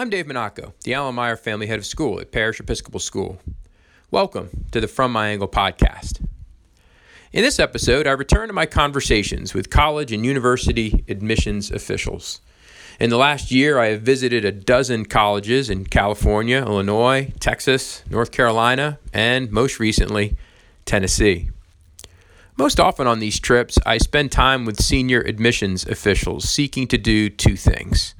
I'm Dave Monaco, the Allen Meyer family head of school at Parish Episcopal School. Welcome to the From My Angle podcast. In this episode, I return to my conversations with college and university admissions officials. In the last year, I have visited a dozen colleges in California, Illinois, Texas, North Carolina, and most recently, Tennessee. Most often on these trips, I spend time with senior admissions officials seeking to do two things.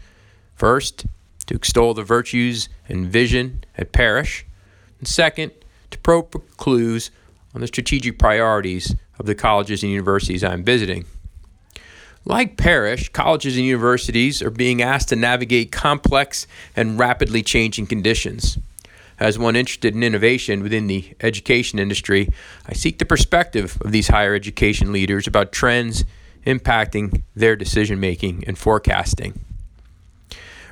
First, to extol the virtues and vision at Parish, and second, to probe clues on the strategic priorities of the colleges and universities I'm visiting. Like Parish, colleges and universities are being asked to navigate complex and rapidly changing conditions. As one interested in innovation within the education industry, I seek the perspective of these higher education leaders about trends impacting their decision making and forecasting.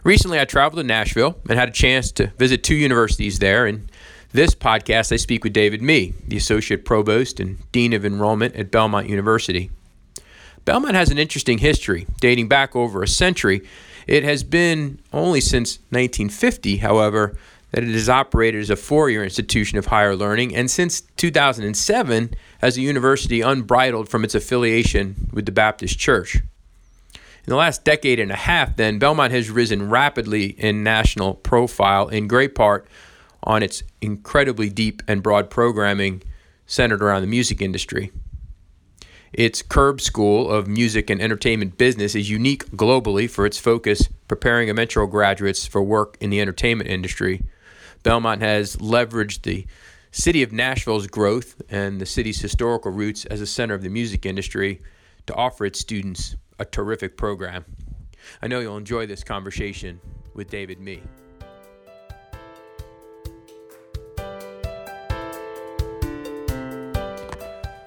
Recently, I traveled to Nashville and had a chance to visit two universities there. In this podcast, I speak with David Mee, the Associate Provost and Dean of Enrollment at Belmont University. Belmont has an interesting history dating back over a century. It has been only since 1950, however, that it has operated as a four year institution of higher learning, and since 2007 as a university unbridled from its affiliation with the Baptist Church. In the last decade and a half, then, Belmont has risen rapidly in national profile, in great part on its incredibly deep and broad programming centered around the music industry. Its Curb School of Music and Entertainment Business is unique globally for its focus preparing eventual graduates for work in the entertainment industry. Belmont has leveraged the city of Nashville's growth and the city's historical roots as a center of the music industry to offer its students a terrific program. I know you'll enjoy this conversation with David Mee.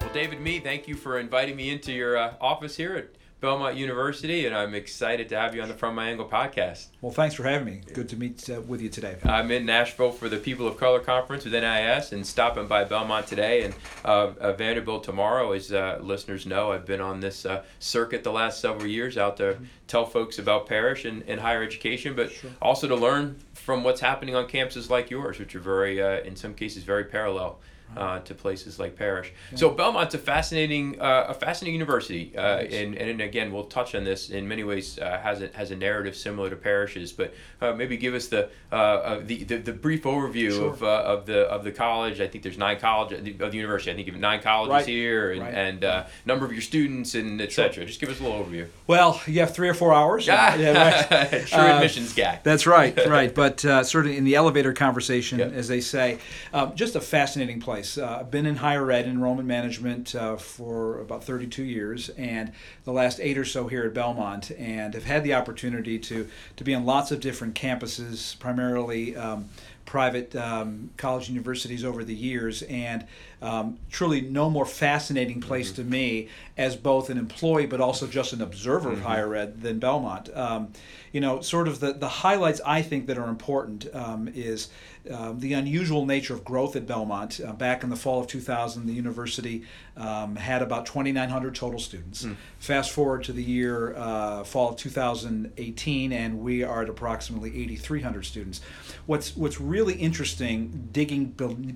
Well, David Mee, thank you for inviting me into your uh, office here at Belmont University, and I'm excited to have you on the From My Angle podcast. Well, thanks for having me. Good to meet uh, with you today. I'm in Nashville for the People of Color Conference with NAIS and stopping by Belmont today and uh, uh, Vanderbilt tomorrow. As uh, listeners know, I've been on this uh, circuit the last several years out to mm-hmm. tell folks about Parish and, and higher education, but sure. also to learn from what's happening on campuses like yours, which are very, uh, in some cases, very parallel uh, to places like Parish. Yeah. So Belmont's a fascinating, uh, a fascinating university, uh, and, and again we'll touch on this in many ways. Uh, has a has a narrative similar to Parish's, but uh, maybe give us the, uh, the, the the brief overview sure. of, of the of the college. I think there's nine colleges of the university. I think you have nine colleges right. here, and, right. and number of your students and etc. Sure. Just give us a little overview. Well, you have three or four hours. yeah, right. True admissions guy. That's right, right. But certainly in the elevator conversation, yep. as they say, um, just a fascinating place. I've been in higher ed enrollment management uh, for about 32 years, and the last eight or so here at Belmont, and have had the opportunity to to be on lots of different campuses, primarily. Um, private um, college universities over the years, and um, truly no more fascinating place mm-hmm. to me as both an employee but also just an observer mm-hmm. of higher ed than Belmont. Um, you know, sort of the, the highlights I think that are important um, is um, the unusual nature of growth at Belmont. Uh, back in the fall of 2000, the university um, had about 2,900 total students. Mm. Fast forward to the year uh, fall of 2018, and we are at approximately 8,300 students. What's what's really interesting, digging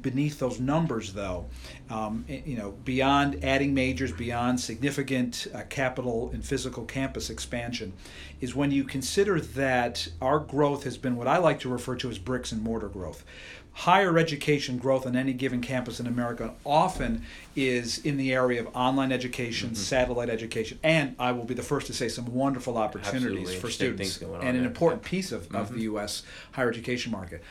beneath those numbers, though, um, you know, beyond adding majors, beyond significant uh, capital and physical campus expansion, is when you consider that our growth has been what I like to refer to as bricks and mortar growth. Higher education growth on any given campus in America often is in the area of online education, mm-hmm. satellite education, and I will be the first to say some wonderful opportunities Absolutely. for students and an there. important yeah. piece of, mm-hmm. of the U.S. higher education market.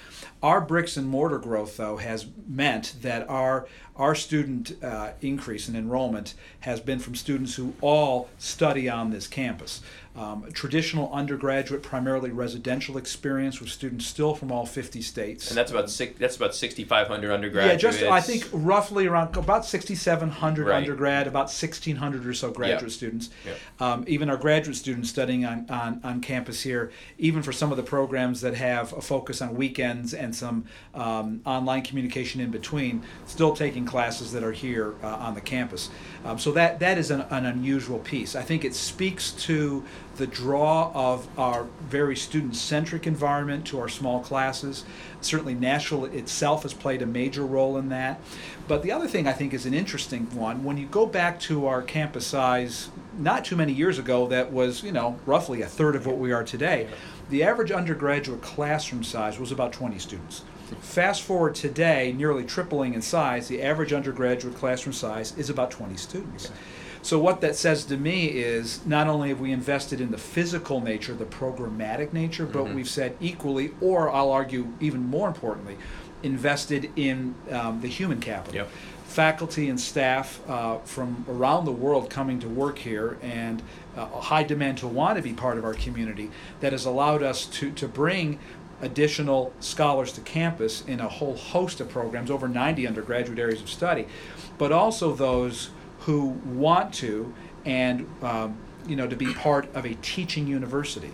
Our bricks and mortar growth, though, has meant that our our student uh, increase in enrollment has been from students who all study on this campus. Um, traditional undergraduate, primarily residential experience with students still from all 50 states. And that's about six, that's about 6,500 undergraduates. Yeah, just I think roughly around about 6,700 right. undergrad, about 1,600 or so graduate yep. students. Yep. Um, even our graduate students studying on, on, on campus here, even for some of the programs that have a focus on weekends and some um, online communication in between, still taking classes that are here uh, on the campus. Um, so that that is an, an unusual piece. I think it speaks to the draw of our very student centric environment to our small classes. Certainly, Nashville itself has played a major role in that. But the other thing I think is an interesting one when you go back to our campus size not too many years ago, that was, you know, roughly a third of what we are today. The average undergraduate classroom size was about 20 students. Fast forward today, nearly tripling in size, the average undergraduate classroom size is about 20 students. So what that says to me is not only have we invested in the physical nature, the programmatic nature, but Mhm. we've said equally, or I'll argue even more importantly, invested in um, the human capital. Yep. Faculty and staff uh, from around the world coming to work here and uh, a high demand to want to be part of our community that has allowed us to, to bring additional scholars to campus in a whole host of programs, over 90 undergraduate areas of study, but also those who want to and um, you know to be part of a teaching university.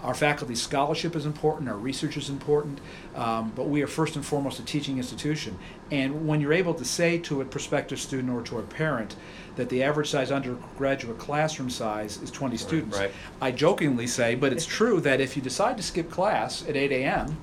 Our faculty scholarship is important, our research is important, um, but we are first and foremost a teaching institution. And when you're able to say to a prospective student or to a parent that the average size undergraduate classroom size is 20 students, right. I jokingly say, but it's true that if you decide to skip class at 8 a.m.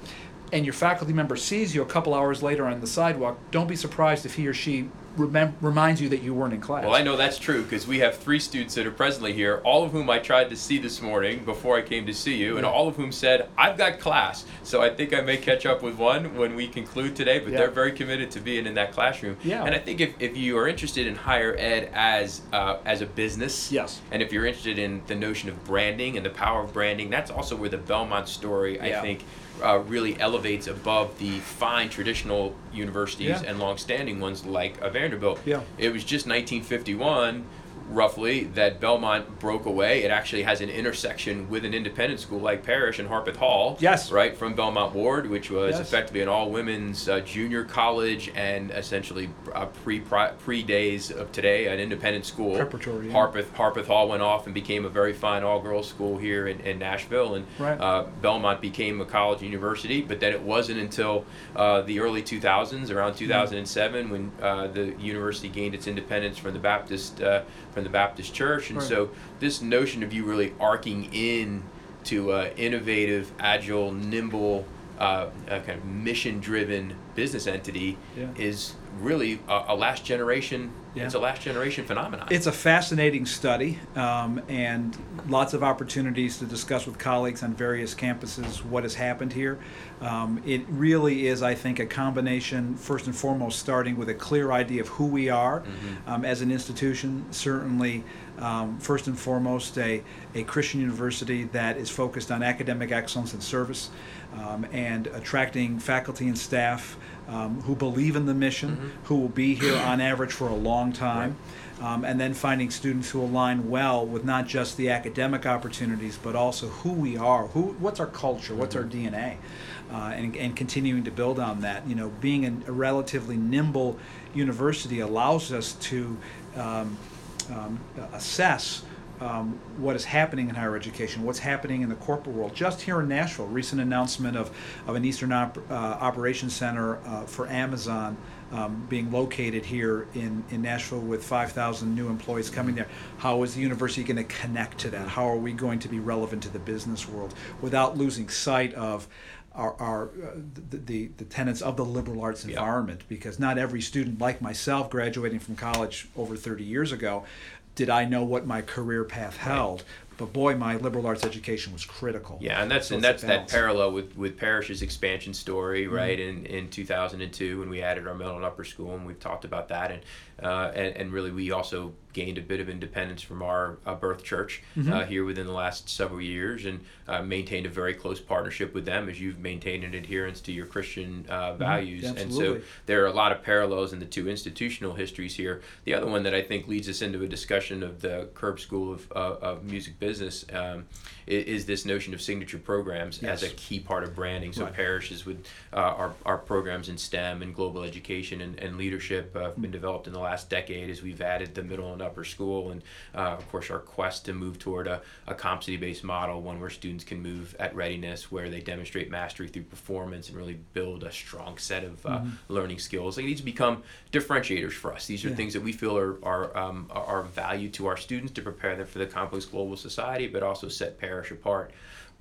and your faculty member sees you a couple hours later on the sidewalk, don't be surprised if he or she remem- reminds you that you weren't in class. Well, I know that's true because we have three students that are presently here, all of whom I tried to see this morning before I came to see you, and Yeah. all of whom said, I've got class. So I think I may catch up with one when we conclude today, but Yeah. they're very committed to being in that classroom. Yeah. And I think if, if you are interested in higher ed as, uh, as a business, Yes. and if you're interested in the notion of branding and the power of branding, that's also where the Belmont story, I Yeah. think, uh, really elevates above the fine traditional universities Yeah. and long-standing ones like a Vanderbilt. Yeah. It was just 1951, roughly, that Belmont broke away. It actually has an intersection with an independent school like Parish and Harpeth Hall. Yes. Right from Belmont Ward, which was Yes. effectively an all-women's uh, junior college and essentially uh, pre pre days of today, an independent school. Preparatory, yeah. Harpeth Harpeth Hall went off and became a very fine all-girls school here in, in Nashville, and Right. uh, Belmont became a college university. But then it wasn't until uh, the early 2000s, around 2007, when uh, the university gained its independence from the Baptist uh, from the Baptist Church. And Right. so this notion of you really arcing in to uh, innovative, agile, nimble, uh, uh, kind of mission-driven business entity Yeah. is really a, a last generation. Yeah. It's a last generation phenomenon. It's a fascinating study um, and lots of opportunities to discuss with colleagues on various campuses what has happened here. Um, it really is, I think, a combination, first and foremost, starting with a clear idea of who we are um, as an institution. Certainly, um, first and foremost, a, a Christian university that is focused on academic excellence and service um, and attracting faculty and staff um, who believe in the mission, who will be here on average for a long time, um, and then finding students who align well with not just the academic opportunities, but also who we are, who, what's our culture, what's our DNA, uh, and, and continuing to build on that. You know, being a, a relatively nimble university allows us to um, um, assess um, what is happening in higher education, what's happening in the corporate world. Just here in Nashville, recent announcement of, of an Eastern op- uh, Operations Center uh, for Amazon um, being located here in, in Nashville with 5,000 new employees coming there. How is the university going to connect to that? How are we going to be relevant to the business world without losing sight of our, our uh, the, the, the tenets of the liberal arts environment? Because not every student, like myself, graduating from college over 30 years ago, did I know what my career path held. But boy, my liberal arts education was critical. Yeah, and that's So and that's that parallel with with Parish's expansion story, Mm-hmm. right? In in 2002 when we added our middle and upper school, and we've talked about that, and uh, and, and really we also gained a bit of independence from our uh, birth church Mm-hmm. uh, here within the last several years, and uh, maintained a very close partnership with them as you've maintained an adherence to your Christian uh, values, and so Mm-hmm. there are a lot of parallels in the two institutional histories here. The other one that I think leads us into a discussion of the Curb School of, uh, of Music Business um, is, is this notion of signature programs as a key part of branding. So Right. Parish's with uh, our, our programs in STEM and global education and, and leadership have been developed in the last decade as we've added the middle and upper school and uh, of course our quest to move toward a, a competency-based model, one where students can move at readiness, where they demonstrate mastery through performance and really build a strong set of uh, learning skills. Need to become differentiators for us. These are Yeah. things that we feel are are, um, are value to our students to prepare them for the complex global society society, but also set Parish apart.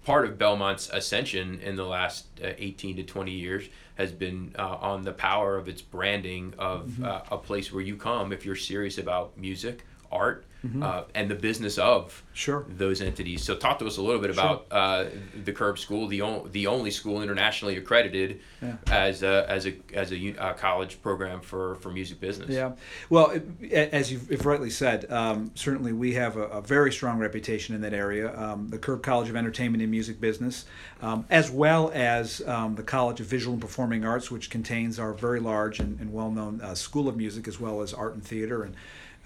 Part of Belmont's ascension in the last uh, 18 to 20 years has been uh, on the power of its branding of mm-hmm. uh, a place where you come if you're serious about music, art, mm-hmm. uh, and the business of sure those entities. So talk to us a little bit about sure. uh, the Curb School, the on, the only school internationally accredited yeah. as a, as a as a uh, college program for, for music business. Yeah, well, it, as you've rightly said, um, certainly we have a, a, very strong reputation in that area. Um, the Curb College of Entertainment and Music Business, um, as well as um, the College of Visual and Performing Arts, which contains our very large and, and well-known uh, School of Music, as well as Art and Theater and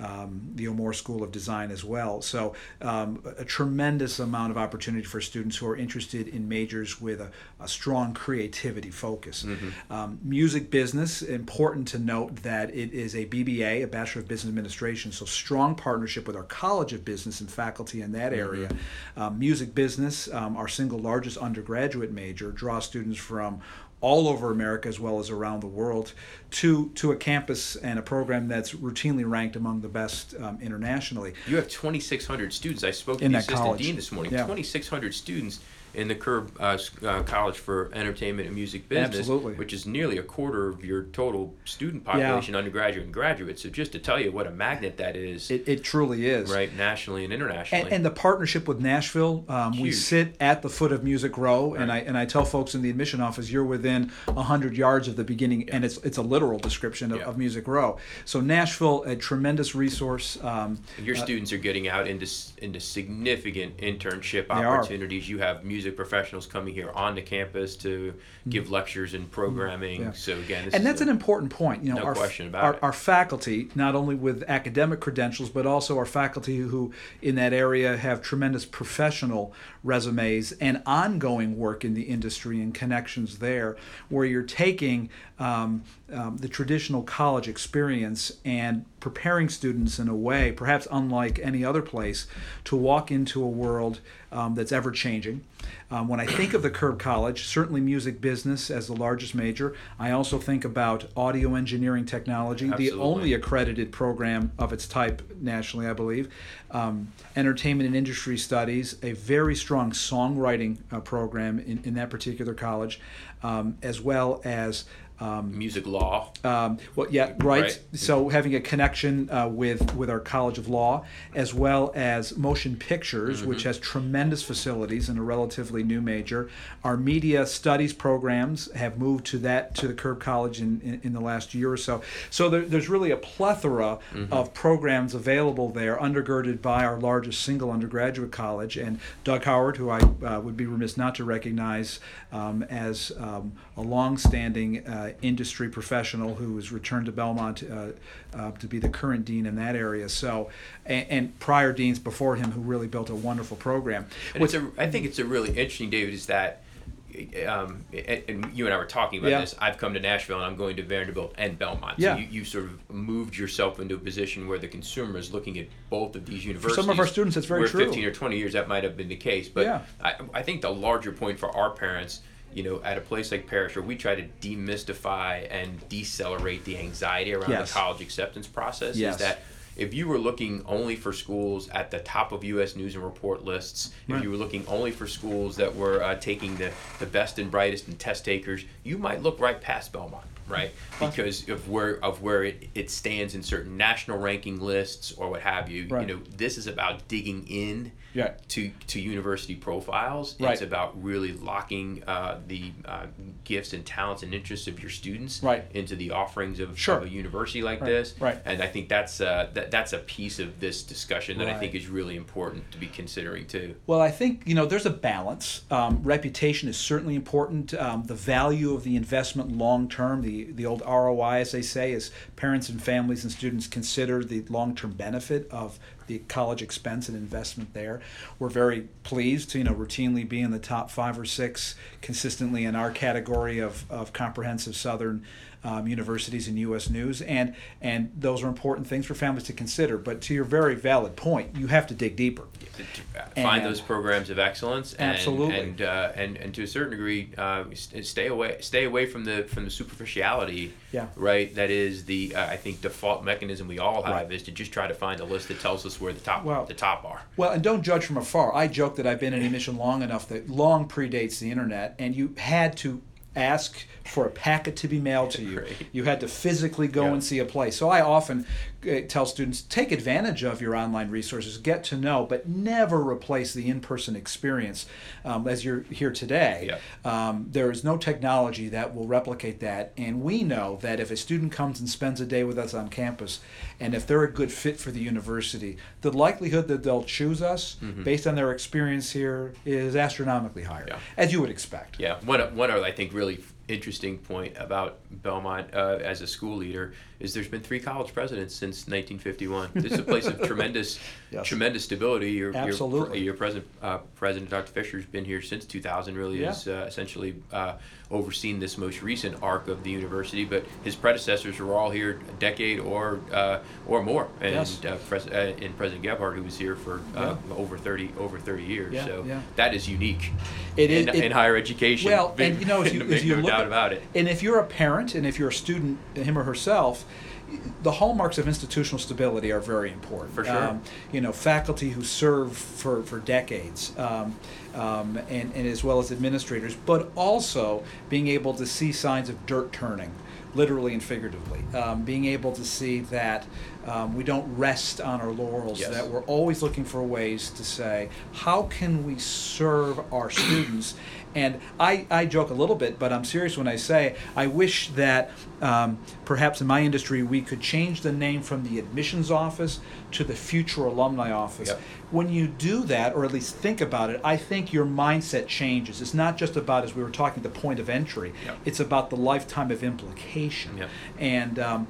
um, the O'More School of Design as well. So, um, a tremendous amount of opportunity for students who are interested in majors with a, a strong creativity focus. Mm-hmm. Um, music business, important to note that it is a BBA, a Bachelor of Business Administration, so strong partnership with our College of Business and faculty in that mm-hmm. area. Mm-hmm. music business, um, our single largest undergraduate major, draws students from all over America as well as around the world to to a campus and a program that's routinely ranked among the best um, internationally. You have 2,600 students. I spoke to in the assistant college. dean this morning. Yeah. 2,600 students in the Curb uh, uh, College for Entertainment and Music Business, Absolutely. which is nearly a quarter of your total student population, yeah. undergraduate and graduate. So just to tell you what a magnet that is, it, it truly is, right, nationally and internationally. And, and the partnership with Nashville, um, we sit at the foot of Music Row, right. and I and I tell folks in the admission office, you're within hundred yards of the beginning, yeah. and it's it's a literal description of, yeah. of, Music Row. So Nashville, a tremendous resource. Um, and your uh, students are getting out into into significant internship opportunities. Are. You have music music professionals coming here onto campus to mm-hmm. give lectures and programming. Yeah. So again, and that's a, an important point. You know, no our, question about our, it. our faculty, not only with academic credentials, but also our faculty who in that area have tremendous professional resumes and ongoing work in the industry and connections there, where you're taking um, um, the traditional college experience and preparing students in a way, perhaps unlike any other place, to walk into a world um, that's ever changing. Um, when I think of the Curb College, certainly music business as the largest major. I also think about audio engineering technology, Absolutely. the only accredited program of its type nationally, I believe. Um, entertainment and industry studies, a very strong songwriting uh, program in, in that particular college, um, as well as um, music law. Um, well, yeah, right. right. So having a connection uh, with with our College of Law, as well as motion pictures, mm-hmm. which has tremendous facilities and a relatively new major. Our media studies programs have moved to that to the Curb College in, in, in the last year or so. So there, there's really a plethora mm-hmm. of programs available there, undergirded by our largest single undergraduate college. And Doug Howard, who I uh, would be remiss not to recognize um, as um, a longstanding uh, uh, industry professional who has returned to Belmont uh, uh, to be the current dean in that area. So, and, and, prior deans before him who really built a wonderful program. And it's a, I think it's a really interesting, David, is that. Um, and you and I were talking about yeah. this. I've come to Nashville and I'm going to Vanderbilt and Belmont. Yeah. So you, you sort of moved yourself into a position where the consumer is looking at both of these universities. For some of our students, that's very where true. 15 or 20 years, that might have been the case. But yeah. I, I think the larger point for our parents you know, at a place like Parish, where we try to demystify and decelerate the anxiety around yes. the college acceptance process, yes. is that if you were looking only for schools at the top of U.S. News and Report lists, right. if you were looking only for schools that were uh, taking the, the best and brightest and test takers, you might look right past Belmont right? Because of where of where it, it stands in certain national ranking lists or what have you. Right. You know, this is about digging in yeah. to to university profiles. Right. It's about really locking uh, the uh, gifts and talents and interests of your students right. into the offerings of, sure. of a university like right. this. Right. And I think that's uh, that, that's a piece of this discussion that I think is really important to be considering too. Well, I think you know there's a balance. Um, reputation is certainly important. Um, the value of the investment long term, the the old ROI, as they say, is parents and families and students consider the long term benefit of the college expense and investment there. We're very pleased to you know routinely be in the top five or six consistently in our category of, of comprehensive Southern um, universities in U.S. News, and and those are important things for families to consider. But to your very valid point, you have to dig deeper. to Find and those programs of excellence, and, absolutely, and uh, and and to a certain degree, uh, stay away stay away from the from the superficiality. Yeah. Right. That is the uh, I think default mechanism we all have right. is to just try to find a list that tells us where the top well, the top are. Well, and don't judge from afar. I joke that I've been in admission long enough that long predates the internet, and you had to ask for a packet to be mailed to you. You had to physically go yeah. and see a place. So I often uh, tell students take advantage of your online resources, get to know, but never replace the in person experience um, as you're here today. Yeah. Um, there is no technology that will replicate that. And we know that if a student comes and spends a day with us on campus, and if they're a good fit for the university, the likelihood that they'll choose us mm-hmm. based on their experience here is astronomically higher, yeah. as you would expect. Yeah, one, one of, I think, really interesting point about Belmont uh, as a school leader is there's been three college presidents since 1951. This is a place of tremendous, yes. tremendous stability. Your, Absolutely. Your, your president, uh, President Dr. Fisher, has been here since 2000. Really, yeah. has uh, essentially uh, overseen this most recent arc of the university. But his predecessors were all here a decade or uh, or more. And yes. Uh, pres- uh, and President Gabhart, who was here for yeah. over 30 over 30 years. Yeah, so that is unique. It in, is in, in higher education. Well, and you know, if you, if you no look doubt at, about it. And if you're a parent, and if you're a student, him or herself the hallmarks of institutional stability are very important. For sure. Um, you know, faculty who serve for, for decades, um, um, and, and as well as administrators, but also being able to see signs of dirt turning, literally and figuratively. Um, being able to see that um, we don't rest on our laurels, yes. that we're always looking for ways to say, how can we serve our students? And I, I joke a little bit, but I'm serious when I say I wish that um, perhaps in my industry we could change the name from the admissions office to the future alumni office. Yep. When you do that, or at least think about it, I think your mindset changes. It's not just about, as we were talking, the point of entry. Yep. It's about the lifetime of implication. Yep. And um,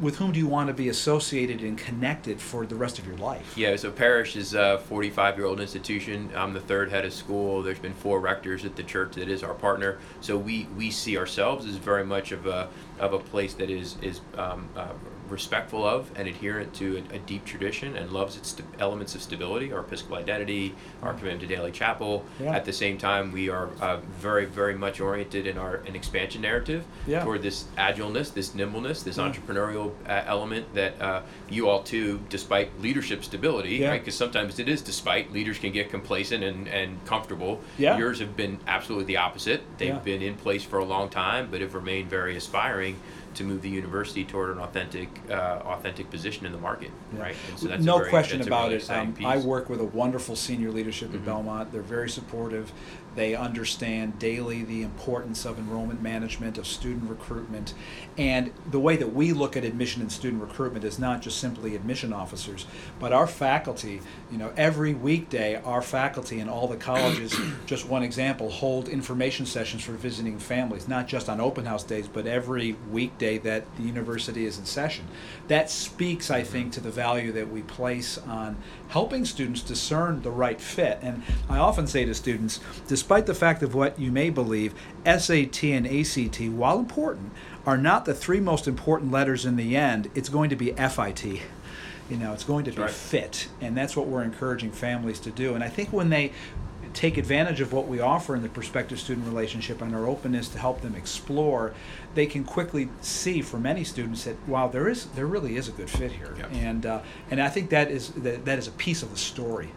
with whom do you want to be associated and connected for the rest of your life? Yeah, so Parish is a 45 year old institution. I'm the third head of school. There's been four rectors at the church that is our partner. So we, we see ourselves as very much of a, of a place that is, is um, uh, respectful of and adherent to a, a deep tradition and loves its st- elements of stability, our Episcopal identity, our commitment to daily chapel. Yeah. At the same time, we are uh, very, very much oriented in our an expansion narrative yeah. toward this agileness, this nimbleness, this yeah. entrepreneurial uh, element that uh, you all too, despite leadership stability, yeah. right? Because sometimes it is despite leaders can get complacent and, and comfortable. Yeah. Yours have been absolutely the opposite. They've been in place for a long time, but have remained very aspiring to move the university toward an authentic, uh, authentic position in the market, right? And so that's a no very- question that's about really it. Um. I work with a wonderful senior leadership at Mhm. Belmont. They're very supportive. They understand daily the importance of enrollment management, of student recruitment. And the way that we look at admission and student recruitment is not just simply admission officers, but our faculty, you know, every weekday, our faculty in all the colleges, just one example, hold information sessions for visiting families, not just on open house days, but every weekday that the university is in session. That speaks, I think, to the value that we place on helping students discern the right fit. And I often say to students, despite the fact of what you may believe, SAT and ACT, while important, are not the three most important letters in the end. It's going to be FIT. You know, it's going to be Right. fit, and that's what we're encouraging families to do. And I think when they take advantage of what we offer in the prospective student relationship and our openness to help them explore, they can quickly see for many students that wow, there is there really is a good fit here, Yep. and uh, and I think that is that, that is a piece of the story.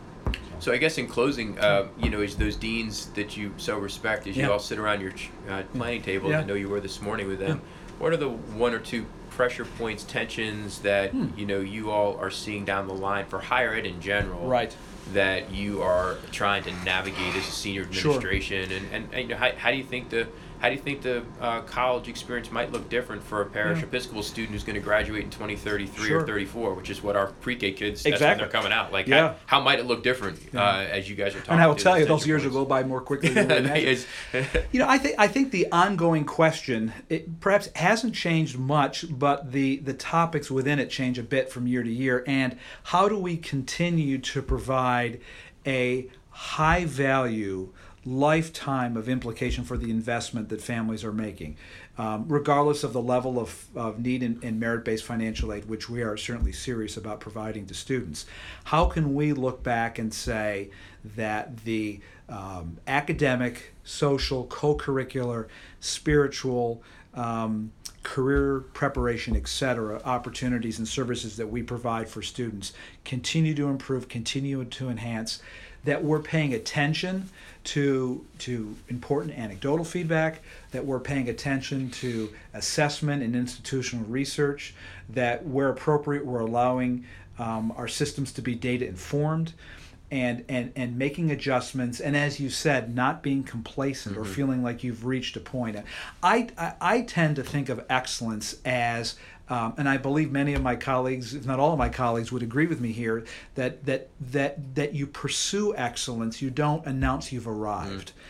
So I guess in closing, uh, you know, as those deans that you so respect, as Yeah. you all sit around your uh, planning table, Yeah. I know you were this morning with them. What are the one or two pressure points, tensions that Hmm. you know you all are seeing down the line for higher ed in general? Right. That you are trying to navigate as a senior Sure. administration, and, and, and you know, how, how do you think the how do you think the uh, college experience might look different for a Parish Yeah. Episcopal student who's going to graduate in 2033 Sure. or 34, which is what our pre-K kids that's when Exactly. they're coming out. Like, Yeah. how, how might it look different Yeah. uh, as you guys are talking? And I will tell you, those years will go by more quickly than we imagine. You know, I think I think the ongoing question it perhaps hasn't changed much, but the the topics within it change a bit from year to year. And how do we continue to provide a high value lifetime of implication for the investment that families are making, um, regardless of the level of, of need in merit based financial aid, which we are certainly serious about providing to students. How can we look back and say that the um, academic, social, co curricular, spiritual, um, career preparation, etc., opportunities and services that we provide for students continue to improve, continue to enhance, that we're paying attention to, to important anecdotal feedback, that we're paying attention to assessment and institutional research, that where appropriate, we're allowing um, our systems to be data informed and and and making adjustments and as you said not being complacent mm-hmm. or feeling like you've reached a point I, I, I tend to think of excellence as um, and I believe many of my colleagues, if not all of my colleagues, would agree with me here that that that that you pursue excellence. You don't announce you've arrived. Mm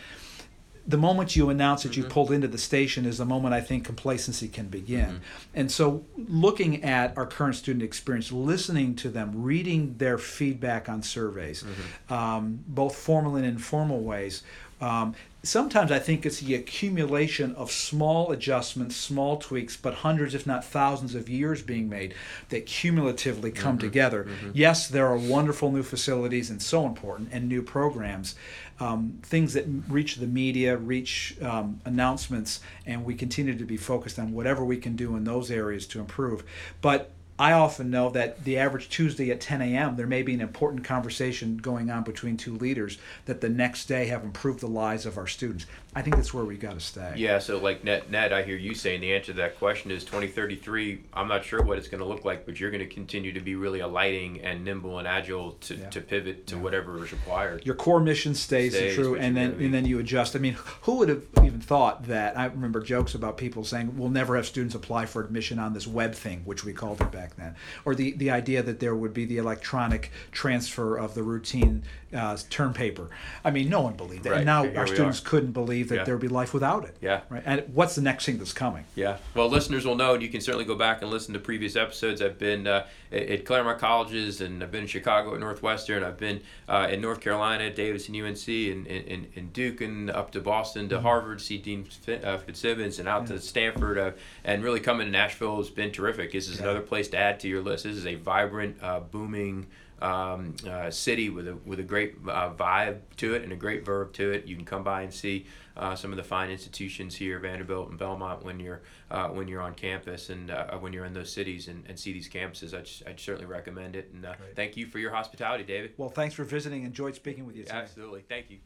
the moment you announce that you mm-hmm. pulled into the station is the moment I think complacency can begin. Mm-hmm. And so, looking at our current student experience, listening to them, reading their feedback on surveys, mm-hmm. um, both formal and informal ways, um, sometimes I think it's the accumulation of small adjustments, small tweaks, but hundreds, if not thousands, of years being made that cumulatively come mm-hmm, together. Mm-hmm. Yes, there are wonderful new facilities and so important, and new programs, um, things that reach the media, reach um, announcements, and we continue to be focused on whatever we can do in those areas to improve. But I often know that the average Tuesday at 10 a.m., there may be an important conversation going on between two leaders that the next day have improved the lives of our students. I think that's where we got to stay. Yeah, so like Ned, Ned, I hear you saying the answer to that question is 2033. I'm not sure what it's going to look like, but you're going to continue to be really alighting and nimble and agile to, yeah. to pivot to yeah. whatever is required. Your core mission stays, stays true, and then and then you adjust. I mean, who would have even thought that? I remember jokes about people saying we'll never have students apply for admission on this web thing, which we called it back then, or the the idea that there would be the electronic transfer of the routine uh, term paper. I mean, no one believed that. Right. And now Here our students are. couldn't believe that yeah. there would be life without it. Yeah. Right. And what's the next thing that's coming? Yeah. Well, listeners will know, and you can certainly go back and listen to previous episodes. I've been uh, at Claremont colleges, and I've been in Chicago at Northwestern. I've been uh, in North Carolina at Davidson and UNC, and, and, and Duke, and up to Boston to mm-hmm. Harvard, see Dean uh, Fitzsimmons, and out yeah. to Stanford. Uh, and really coming to Nashville has been terrific. This is yeah. another place to add to your list. This is a vibrant, uh, booming um, uh, city with a with a great uh, vibe to it and a great verb to it. You can come by and see uh, some of the fine institutions here, Vanderbilt and Belmont, when you're uh, when you're on campus and uh, when you're in those cities and, and see these campuses. I'd, I'd certainly recommend it. And uh, thank you for your hospitality, David. Well, thanks for visiting. Enjoyed speaking with you today. Absolutely. Thank you.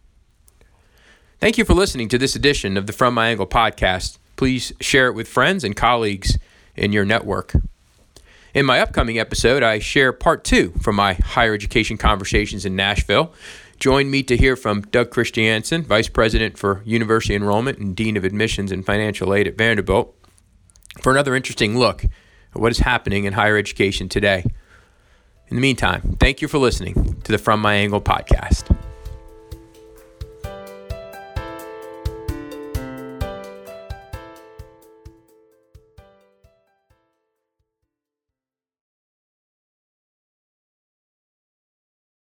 Thank you for listening to this edition of the From My Angle podcast. Please share it with friends and colleagues in your network. In my upcoming episode, I share part two from my higher education conversations in Nashville. Join me to hear from Doug Christiansen, Vice President for University Enrollment and Dean of Admissions and Financial Aid at Vanderbilt, for another interesting look at what is happening in higher education today. In the meantime, thank you for listening to the From My Angle podcast.